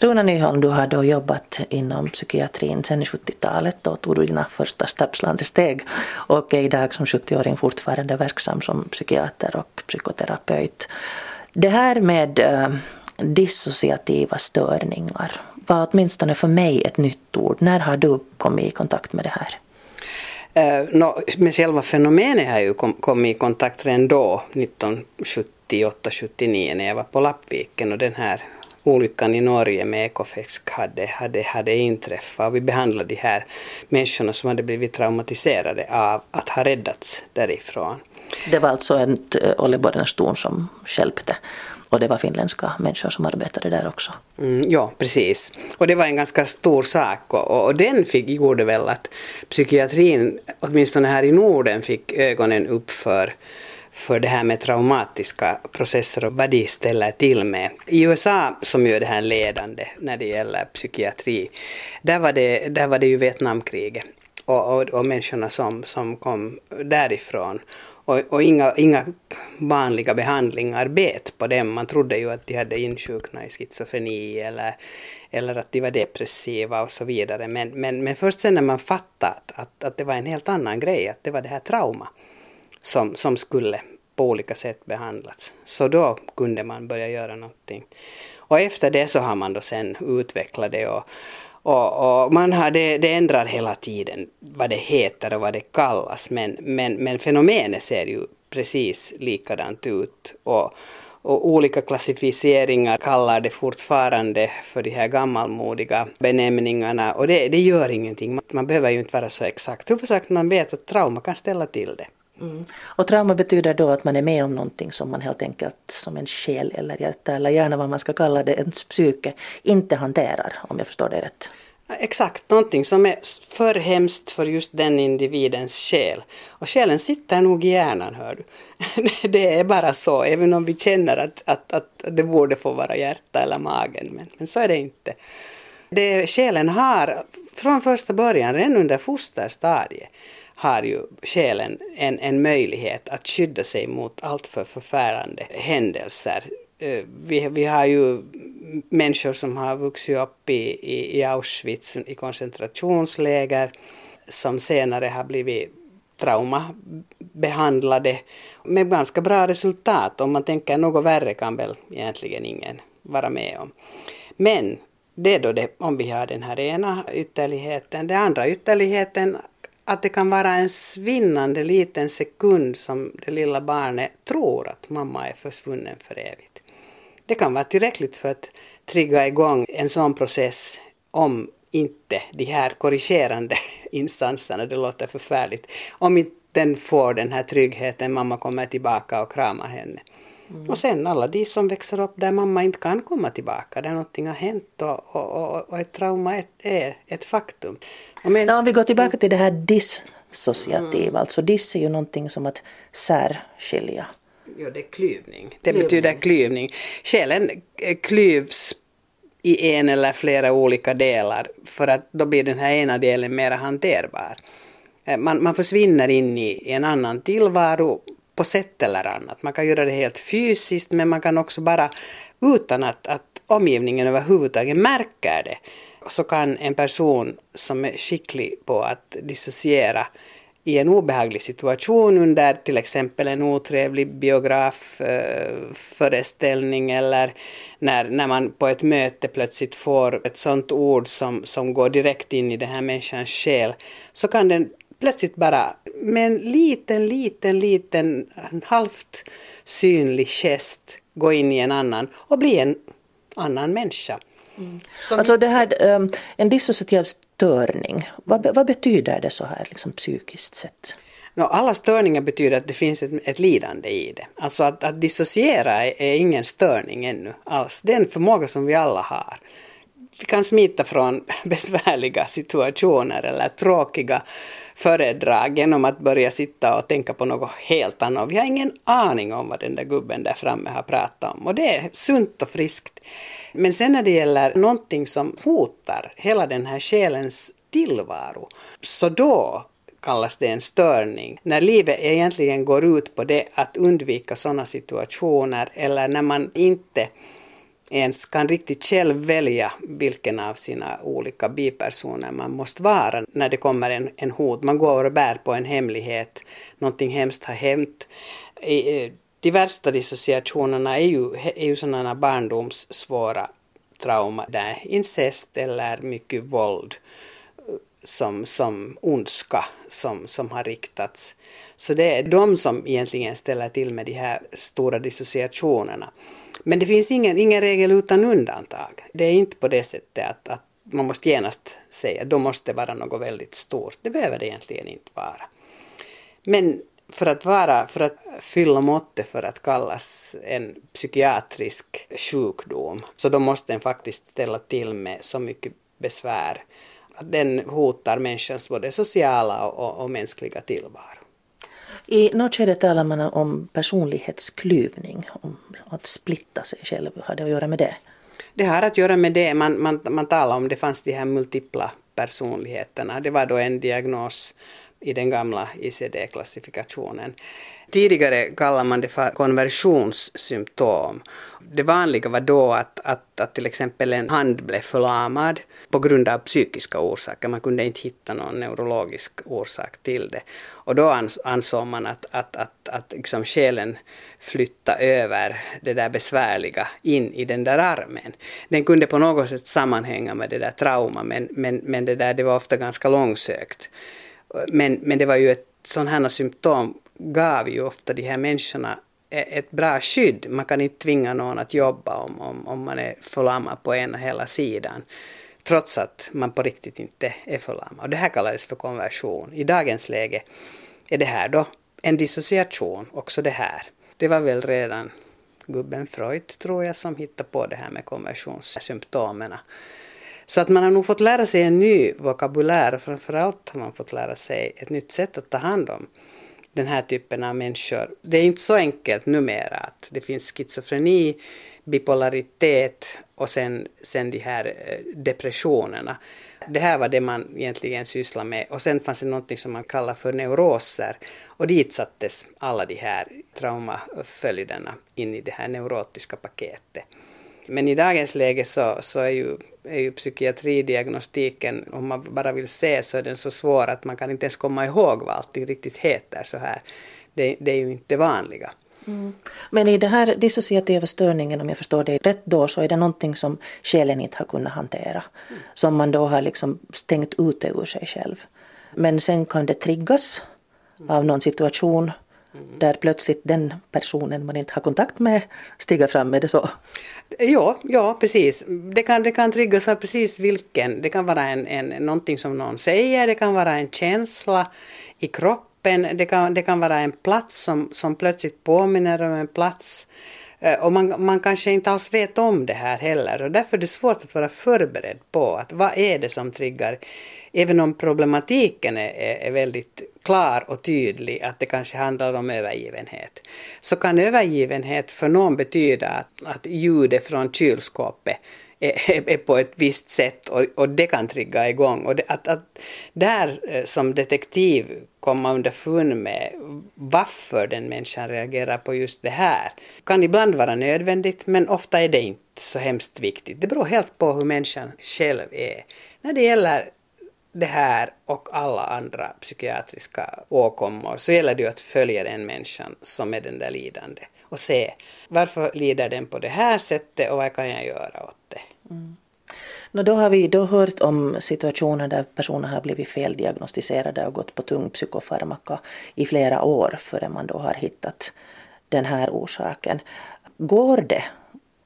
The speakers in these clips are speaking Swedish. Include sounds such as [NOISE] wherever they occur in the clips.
Runa Nyholm, du har då jobbat inom psykiatrin sedan 70-talet. Då tog du dina första stapslande steg och är idag som 70-åring fortfarande verksam som psykiater och psykoterapeut. Det här med eh, dissociativa störningar var åtminstone för mig ett nytt ord. När har du kommit i kontakt med det här? Eh, no, med själva fenomenet har jag ju kom, kommit i kontakt redan då, 1978-79 när jag var på Lappviken och den här olyckan i Norge med Ekofisk hade, hade, hade inträffat. Vi behandlade de här människorna som hade blivit traumatiserade av att ha räddats därifrån. Det var alltså ett eh, Olle som hjälpte och det var finländska människor som arbetade där också. Mm, ja, precis. Och det var en ganska stor sak och, och den fick, gjorde väl att psykiatrin, åtminstone här i Norden, fick ögonen upp för för det här med traumatiska processer och vad de ställer till med. I USA, som ju är det här ledande när det gäller psykiatri, där var det, där var det ju Vietnamkriget och, och, och människorna som, som kom därifrån. Och, och, inga, inga vanliga behandlingar bet på dem. Man trodde ju att de hade insjuknat i schizofreni eller, eller att de var depressiva och så vidare. Men, men, men först sen när man fattade att, att, att det var en helt annan grej, att det var det här trauma som, som skulle på olika sätt behandlats. Så då kunde man börja göra någonting. Och efter det så har man då sen utvecklat det och, och, och man har, det, det ändrar hela tiden vad det heter och vad det kallas men, men, men fenomenet ser ju precis likadant ut. Och, och olika klassificeringar kallar det fortfarande för de här gammalmodiga benämningarna och det, det gör ingenting. Man behöver ju inte vara så exakt. Huvudsaken man vet att trauma kan ställa till det. Mm. Och trauma betyder då att man är med om någonting som man helt enkelt som en själ eller hjärta eller gärna vad man ska kalla det, ens psyke, inte hanterar om jag förstår det rätt. Exakt, någonting som är för hemskt för just den individens själ. Och själen sitter nog i hjärnan, hör du. [LAUGHS] Det är bara så, även om vi känner att, att, att det borde få vara hjärta eller magen, men, men så är det inte. Det själen har från första början, redan under fosterstadiet, har ju själen en, en möjlighet att skydda sig mot alltför förfärande händelser. Eh, vi, vi har ju människor som har vuxit upp i, i, i Auschwitz i koncentrationsläger som senare har blivit traumabehandlade med ganska bra resultat. Om man tänker något värre kan väl egentligen ingen vara med om. Men det är då det, om vi har den här ena ytterligheten. Den andra ytterligheten att det kan vara en svinnande liten sekund som det lilla barnet tror att mamma är försvunnen för evigt. Det kan vara tillräckligt för att trigga igång en sån process om inte de här korrigerande [LAUGHS] instanserna, det låter förfärligt, om inte den får den här tryggheten, mamma kommer tillbaka och kramar henne. Mm. Och sen alla de som växer upp där mamma inte kan komma tillbaka, där någonting har hänt och, och, och, och ett trauma är, är ett faktum. Men... om vi går tillbaka till det här dissociativ, mm. alltså diss är ju någonting som att särskilja. Ja, det är klyvning. Det klyvning. betyder klyvning. Själen klyvs i en eller flera olika delar för att då blir den här ena delen mer hanterbar. Eh, man, man försvinner in i en annan tillvaro på sätt eller annat. Man kan göra det helt fysiskt men man kan också bara utan att, att omgivningen överhuvudtaget märker det så kan en person som är skicklig på att dissociera i en obehaglig situation under till exempel en otrevlig biografföreställning eh, eller när, när man på ett möte plötsligt får ett sånt ord som, som går direkt in i den här människans själ så kan den plötsligt bara med en liten, liten, liten halvt synlig gest gå in i en annan och bli en annan människa. Mm. Alltså det här, um, en dissociativ störning, vad, vad betyder det så här liksom psykiskt sett? No, alla störningar betyder att det finns ett, ett lidande i det. Alltså att, att dissociera är, är, ingen störning ännu alls. Det är en förmåga som vi alla har. Vi kan smita från [LAUGHS] besvärliga situationer eller tråkiga föredrag genom att börja sitta och tänka på något helt annat. Vi har ingen aning om vad den där gubben där framme har pratat om och det är sunt och friskt. Men sen när det gäller någonting som hotar hela den här själens tillvaro, så då kallas det en störning. När livet egentligen går ut på det att undvika sådana situationer eller när man inte ens kan riktigt själv välja vilken av sina olika bipersoner man måste vara när det kommer en, en hot. Man går och bär på en hemlighet, någonting hemskt har hänt. Eh, de värsta dissociationerna är ju, är ju sådana barndomssvåra trauma där incest eller mycket våld eh, som, som ondska som, som har riktats. Så det är de som egentligen ställer till med de här stora dissociationerna. Men det finns ingen, ingen regel utan undantag. Det är inte på det sättet att, att man måste genast säga att då måste det vara något väldigt stort. Det behöver det egentligen inte vara. Men för att vara, för att fylla måttet för att kallas en psykiatrisk sjukdom, så då måste den faktiskt ställa till med så mycket besvär att den hotar människans både sociala och, och mänskliga tillvaro. I något skede talar man om personlighetsklyvning, om att splitta sig själv. Har det att göra med det? Det har att göra med det. Man, man, man talar om det fanns de här multipla personligheterna. Det var då en diagnos i den gamla ICD-klassifikationen. Tidigare kallade man det för konversionssymptom. Det vanliga var då att, att, att till exempel en hand blev förlamad på grund av psykiska orsaker. Man kunde inte hitta någon neurologisk orsak till det. Och då ansåg man att, att, att, att liksom själen flyttade över det där besvärliga in i den där armen. Den kunde på något sätt sammanhänga med det där trauma men, men, men det där det var ofta ganska långsökt. Men, men det var ju ett sådant här symptom gav ju ofta de här människorna e-, ett bra skydd. Man kan inte tvinga någon att jobba om, om, om man är förlamad på ena hela sidan. Trots att man på riktigt inte är förlamad. Och det här kallades för konversion. I dagens läge är det här då en dissociation, också det här. Det var väl redan gubben Freud, tror jag, som hittade på det här med konversionssymptomen. Så att man har nog fått lära sig en ny vokabulär och framförallt har man fått lära sig ett nytt sätt att ta hand om den här typen av människor. Det är inte så enkelt numera att det finns schizofreni, bipolaritet och sen, sen de här eh, depressionerna. Det här var det man egentligen sysslade med och sen fanns det något som man kallar för neuroser och dit sattes alla de här traumaföljderna in i det här neurotiska paketet. Men i dagens läge så, så är, ju, är ju psykiatridiagnostiken, om man bara vill se så är den så svår att man kan inte ens komma ihåg vad allting riktigt heter så här. Det, det är ju inte vanliga. Mm. Men i den här dissociativa störningen, om jag förstår det rätt då, så är det någonting som själen inte har kunnat hantera. Mm. Som man då har liksom stängt ute ur sig själv. Men sen kan det triggas av någon situation Mm. Där plötsligt den personen man inte har kontakt med stiger fram, är det så? Ja, ja precis. Det kan, det kan triggas av precis vilken. Det kan vara en, en, någonting som någon säger, det kan vara en känsla i kroppen, det kan, det kan vara en plats som, som plötsligt påminner om en plats. Eh, och man, man kanske inte alls vet om det här heller. Och därför är det svårt att vara förberedd på att vad är det som triggar även om problematiken är, är, väldigt klar och tydlig, att det kanske handlar om övergivenhet, så kan övergivenhet för någon betyda att, att ljudet från kylskåpet är, är, på ett visst sätt och, och det kan trigga igång. Och det, att, att där eh, som detektiv komma underfund med varför den människan reagerar på just det här kan ibland vara nödvändigt men ofta är det inte så hemskt viktigt. Det beror helt på hur människan själv är. När det gäller det här och alla andra psykiatriska åkommor så gäller det ju att följa den människan som är den där lidande och se varför lider den på det här sättet och vad kan jag göra åt det. Mm. No, då har vi då hört om situationer där personer har blivit feldiagnostiserade och gått på tung psykofarmaka i flera år före man då har hittat den här orsaken. Går det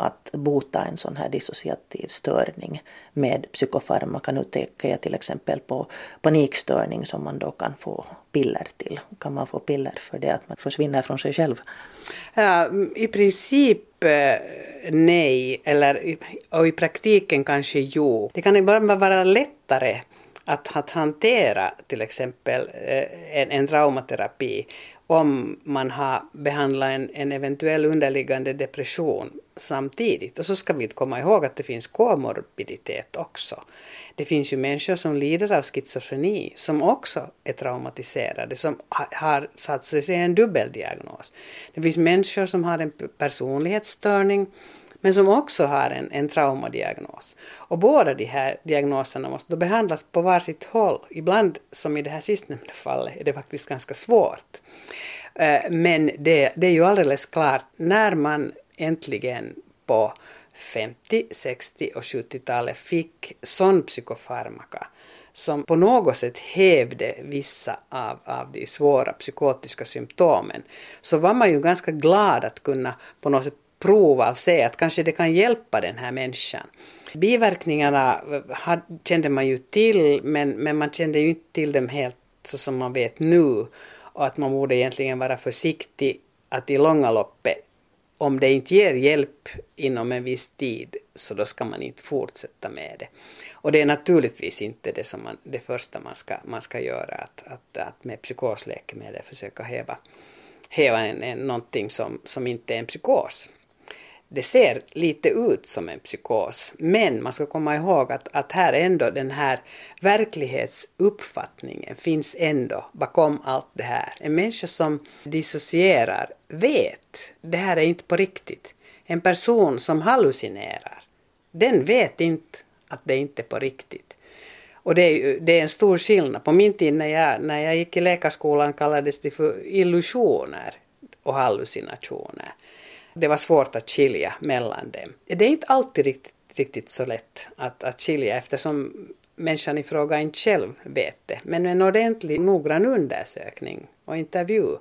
att bota en sån här dissociativ störning med psykofarmaka. Nu tänker jag till exempel på panikstörning som man då kan få piller till. Kan man få piller för det att man försvinner från sig själv? Ja, I princip eh, nej, eller och i praktiken kanske jo. Det kan bara vara lättare att, att hantera till exempel eh, en, en traumaterapi om man har behandlat en, en eventuell underliggande depression samtidigt. Och så ska vi komma ihåg att det finns komorbiditet också. Det finns ju människor som lider av schizofreni som också är traumatiserade, som har satt sig en dubbeldiagnos. Det finns människor som har en personlighetsstörning men som också har en, en traumadiagnos. Och båda de här diagnoserna måste då behandlas på varsitt håll. Ibland, som i det här sistnämnda fallet, är det faktiskt ganska svårt. Eh, men det, det är ju alldeles klart, när man äntligen på 50, 60 och 70-talet fick sån psykofarmaka som på något sätt hävde vissa av, av de svåra psykotiska symptomen, så var man ju ganska glad att kunna på något sätt prova och se att kanske det kan hjälpa den här människan. Biverkningarna had, kände man ju till, men, men man kände ju inte till dem helt så som man vet nu och att man borde egentligen vara försiktig att i långa loppet om det inte ger hjälp inom en viss tid så då ska man inte fortsätta med det. Och det är naturligtvis inte det, som man, det första man ska, man ska göra, att, att, att med psykosläkemedel försöka häva, häva en, en, någonting som, som inte är en psykos. Det ser lite ut som en psykos, men man ska komma ihåg att, att här ändå den här verklighetsuppfattningen finns ändå bakom allt det här. En människa som dissocierar vet, det här är inte på riktigt. En person som hallucinerar, den vet inte att det inte är på riktigt. Och det är, det är en stor skillnad. På min tid när jag, när jag gick i läkarskolan kallades det för illusioner och hallucinationer. Det var svårt att skilja mellan dem. Det är inte alltid riktigt, riktigt så lätt att, att skilja eftersom människan i fråga inte själv vet det. Men en ordentlig noggrann undersökning och intervju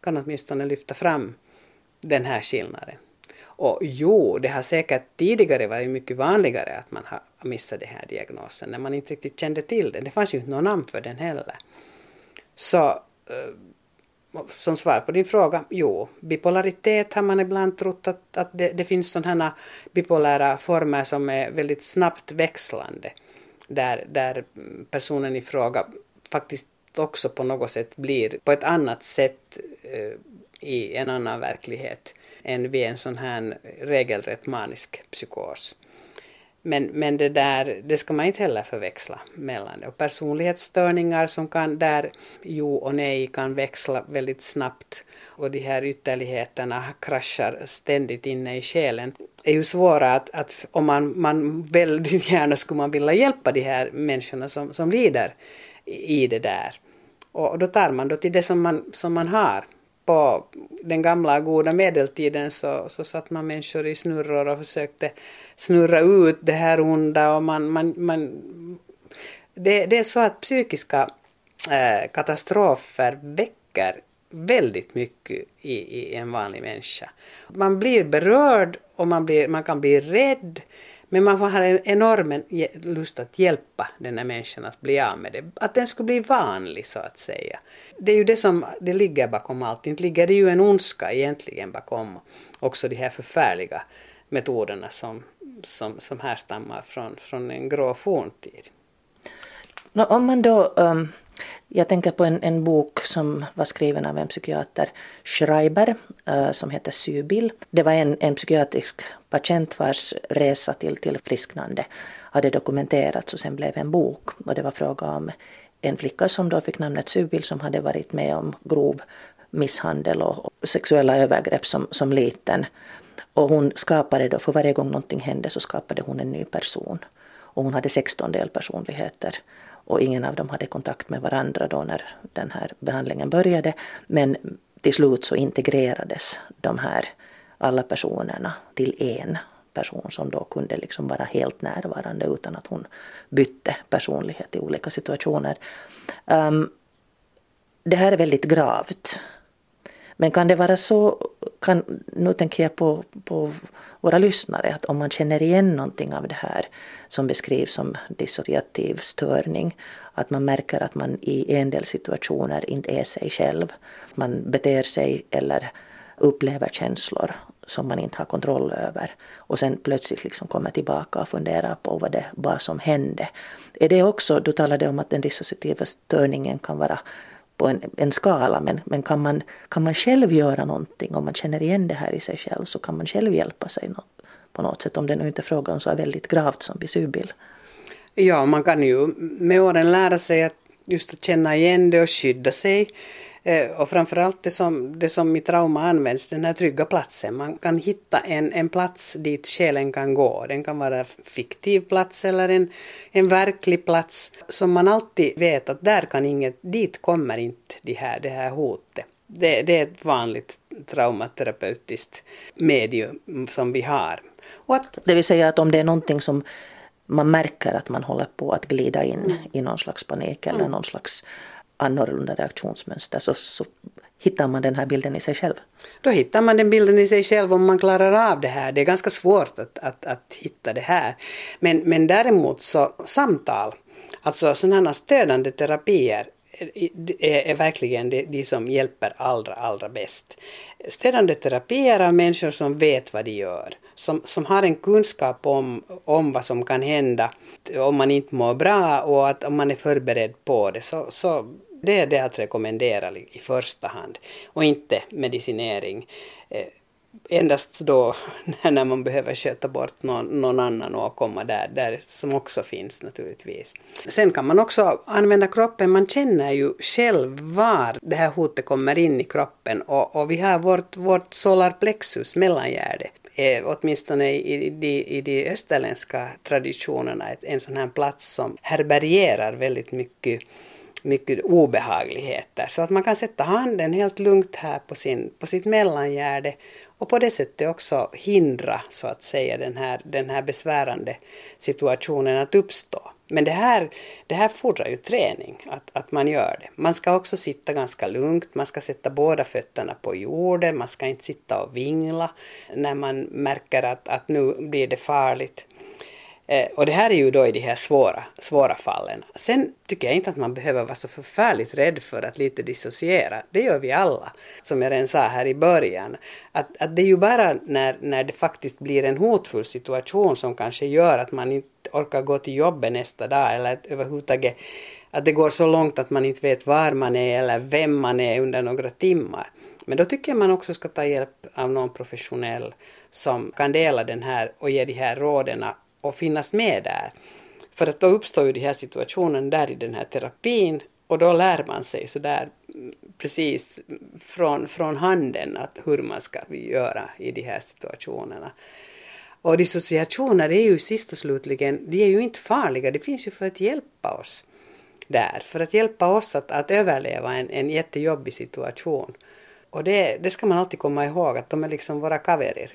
kan åtminstone lyfta fram den här skillnaden. Och jo, det har säkert tidigare varit mycket vanligare att man har missat den här diagnosen när man inte riktigt kände till den. Det fanns ju inte något namn för den heller. Så eh, som svar på din fråga, jo, bipolaritet har man ibland trott att, att det, det finns sådana bipolära former som är väldigt snabbt växlande, där, där personen i fråga faktiskt också på något sätt blir på ett annat sätt eh, i en annan verklighet än vid en sån här regelrätt manisk psykos. Men, men det där, det ska man inte heller förväxla mellan det. Och personlighetsstörningar som kan där jo och nej kan växla väldigt snabbt och de här ytterligheterna kraschar ständigt inne i själen är ju svåra att, att om man, man väldigt gärna skulle man vilja hjälpa de här människorna som, som lider i det där. Och då tar man då till det som man, som man har på den gamla goda medeltiden så, så satt man människor i snurror och försökte snurra ut det här onda och man, man, man det, det är så att psykiska äh, katastrofer väcker väldigt mycket i, i en vanlig människa. Man blir berörd och man, blir, man kan bli rädd men man har en enorm lust att hjälpa den här människan att bli av med det. Att den skulle bli vanlig så att säga. Det är ju det som det ligger bakom allt. Inte ligger det ju en ondska egentligen bakom också de här förfärliga metoderna som, som, som härstammar från, från en grå forntid. No, om man då um jag tänker på en, en bok som var skriven av en psykiater, Schreiber, eh, som heter Sybil. Det var en, en psykiatrisk patient vars resa till tillfrisknande hade dokumenterats och sen blev en bok. Och det var fråga om en flicka som då fick namnet Sybil som hade varit med om grov misshandel och, och sexuella övergrepp som, som liten. Och hon skapade då, för varje gång någonting hände så skapade hon en ny person. Och hon hade 16 delpersonligheter och ingen av dem hade kontakt med varandra då när den här behandlingen började. Men till slut så integrerades de här alla personerna till en person som då kunde liksom vara helt närvarande utan att hon bytte personlighet i olika situationer. Um, det här är väldigt gravt. Men kan det vara så, kan, nu tänker jag på, på våra lyssnare, att om man känner igen någonting av det här som beskrivs som dissociativ störning, att man märker att man i en del situationer inte är sig själv, man beter sig eller upplever känslor som man inte har kontroll över och sen plötsligt liksom kommer tillbaka och funderar på vad det vad som hände. Är det också, du talade om att den dissociativa störningen kan vara på en, en skala men, men kan, man, kan man själv göra någonting? Om man känner igen det här i sig själv så kan man själv hjälpa sig no, på något sätt. Om det nu inte är frågan om så väldigt gravt som vid Sybil. Ja, man kan ju med åren lära sig att just att känna igen det och skydda sig och framförallt det som, det som i trauma används, den här trygga platsen. Man kan hitta en, en plats dit själen kan gå. Den kan vara fiktiv plats eller en, en verklig plats som man alltid vet att där kan inget, dit kommer inte det här, det här hotet. Det, det är ett vanligt traumaterapeutiskt medium som vi har. Och att, det vill säga att om det är någonting som man märker att man håller på att glida in mm. i någon slags panik eller mm. någon slags annorlunda reaktionsmönster så, så hittar man den här bilden i sig själv. Då hittar man den bilden i sig själv om man klarar av det här. Det är ganska svårt att, att, att hitta det här. Men, men däremot så samtal, alltså sådana stödande terapier är, är verkligen de, de som hjälper allra, allra bäst. Stödande terapier av människor som vet vad de gör, som, som har en kunskap om, om vad som kan hända om man inte mår bra och att om man är förberedd på det så, så det är det att rekommendera i första hand och inte medicinering. Eh, endast då [LAUGHS] när man behöver sköta bort någon, någon annan åkomma där, där som också finns naturligtvis. Sen kan man också använda kroppen, man känner ju själv var det här hotet kommer in i kroppen och, och vi har vårt, vårt solarplexus, mellangärde, är åtminstone i de, i de österländska traditionerna en sån här plats som härbärgerar väldigt mycket mycket obehagligheter. Så att man kan sätta handen helt lugnt här på, sin, på sitt mellangärde och på det sättet också hindra så att säga den här, den här besvärande situationen att uppstå. Men det här, det här fordrar ju träning, att, att man gör det. Man ska också sitta ganska lugnt, man ska sätta båda fötterna på jorden, man ska inte sitta och vingla när man märker att, att nu blir det farligt. Eh, och det här är ju då i de här svåra, svåra fallen. Sen tycker jag inte att man behöver vara så förfärligt rädd för att lite dissociera. Det gör vi alla, som jag redan sa här i början. Att, att det är ju bara när, när det faktiskt blir en hotfull situation som kanske gör att man inte orkar gå till jobbet nästa dag eller att överhuvudtaget att det går så långt att man inte vet var man är eller vem man är under några timmar. Men då tycker jag man också ska ta hjälp av någon professionell som kan dela den här och ge de här råden och finnas med där. För att då uppstår ju de här situationen där i den här terapin och då lär man sig så där mm, precis från, från handen att hur man ska göra i de här situationerna. Och dissociationer är ju sist och slutligen, de är ju inte farliga, det finns ju för att hjälpa oss där, för att hjälpa oss att, att överleva en, en jättejobbig situation. Och det, det ska man alltid komma ihåg, att de är liksom våra kaverer.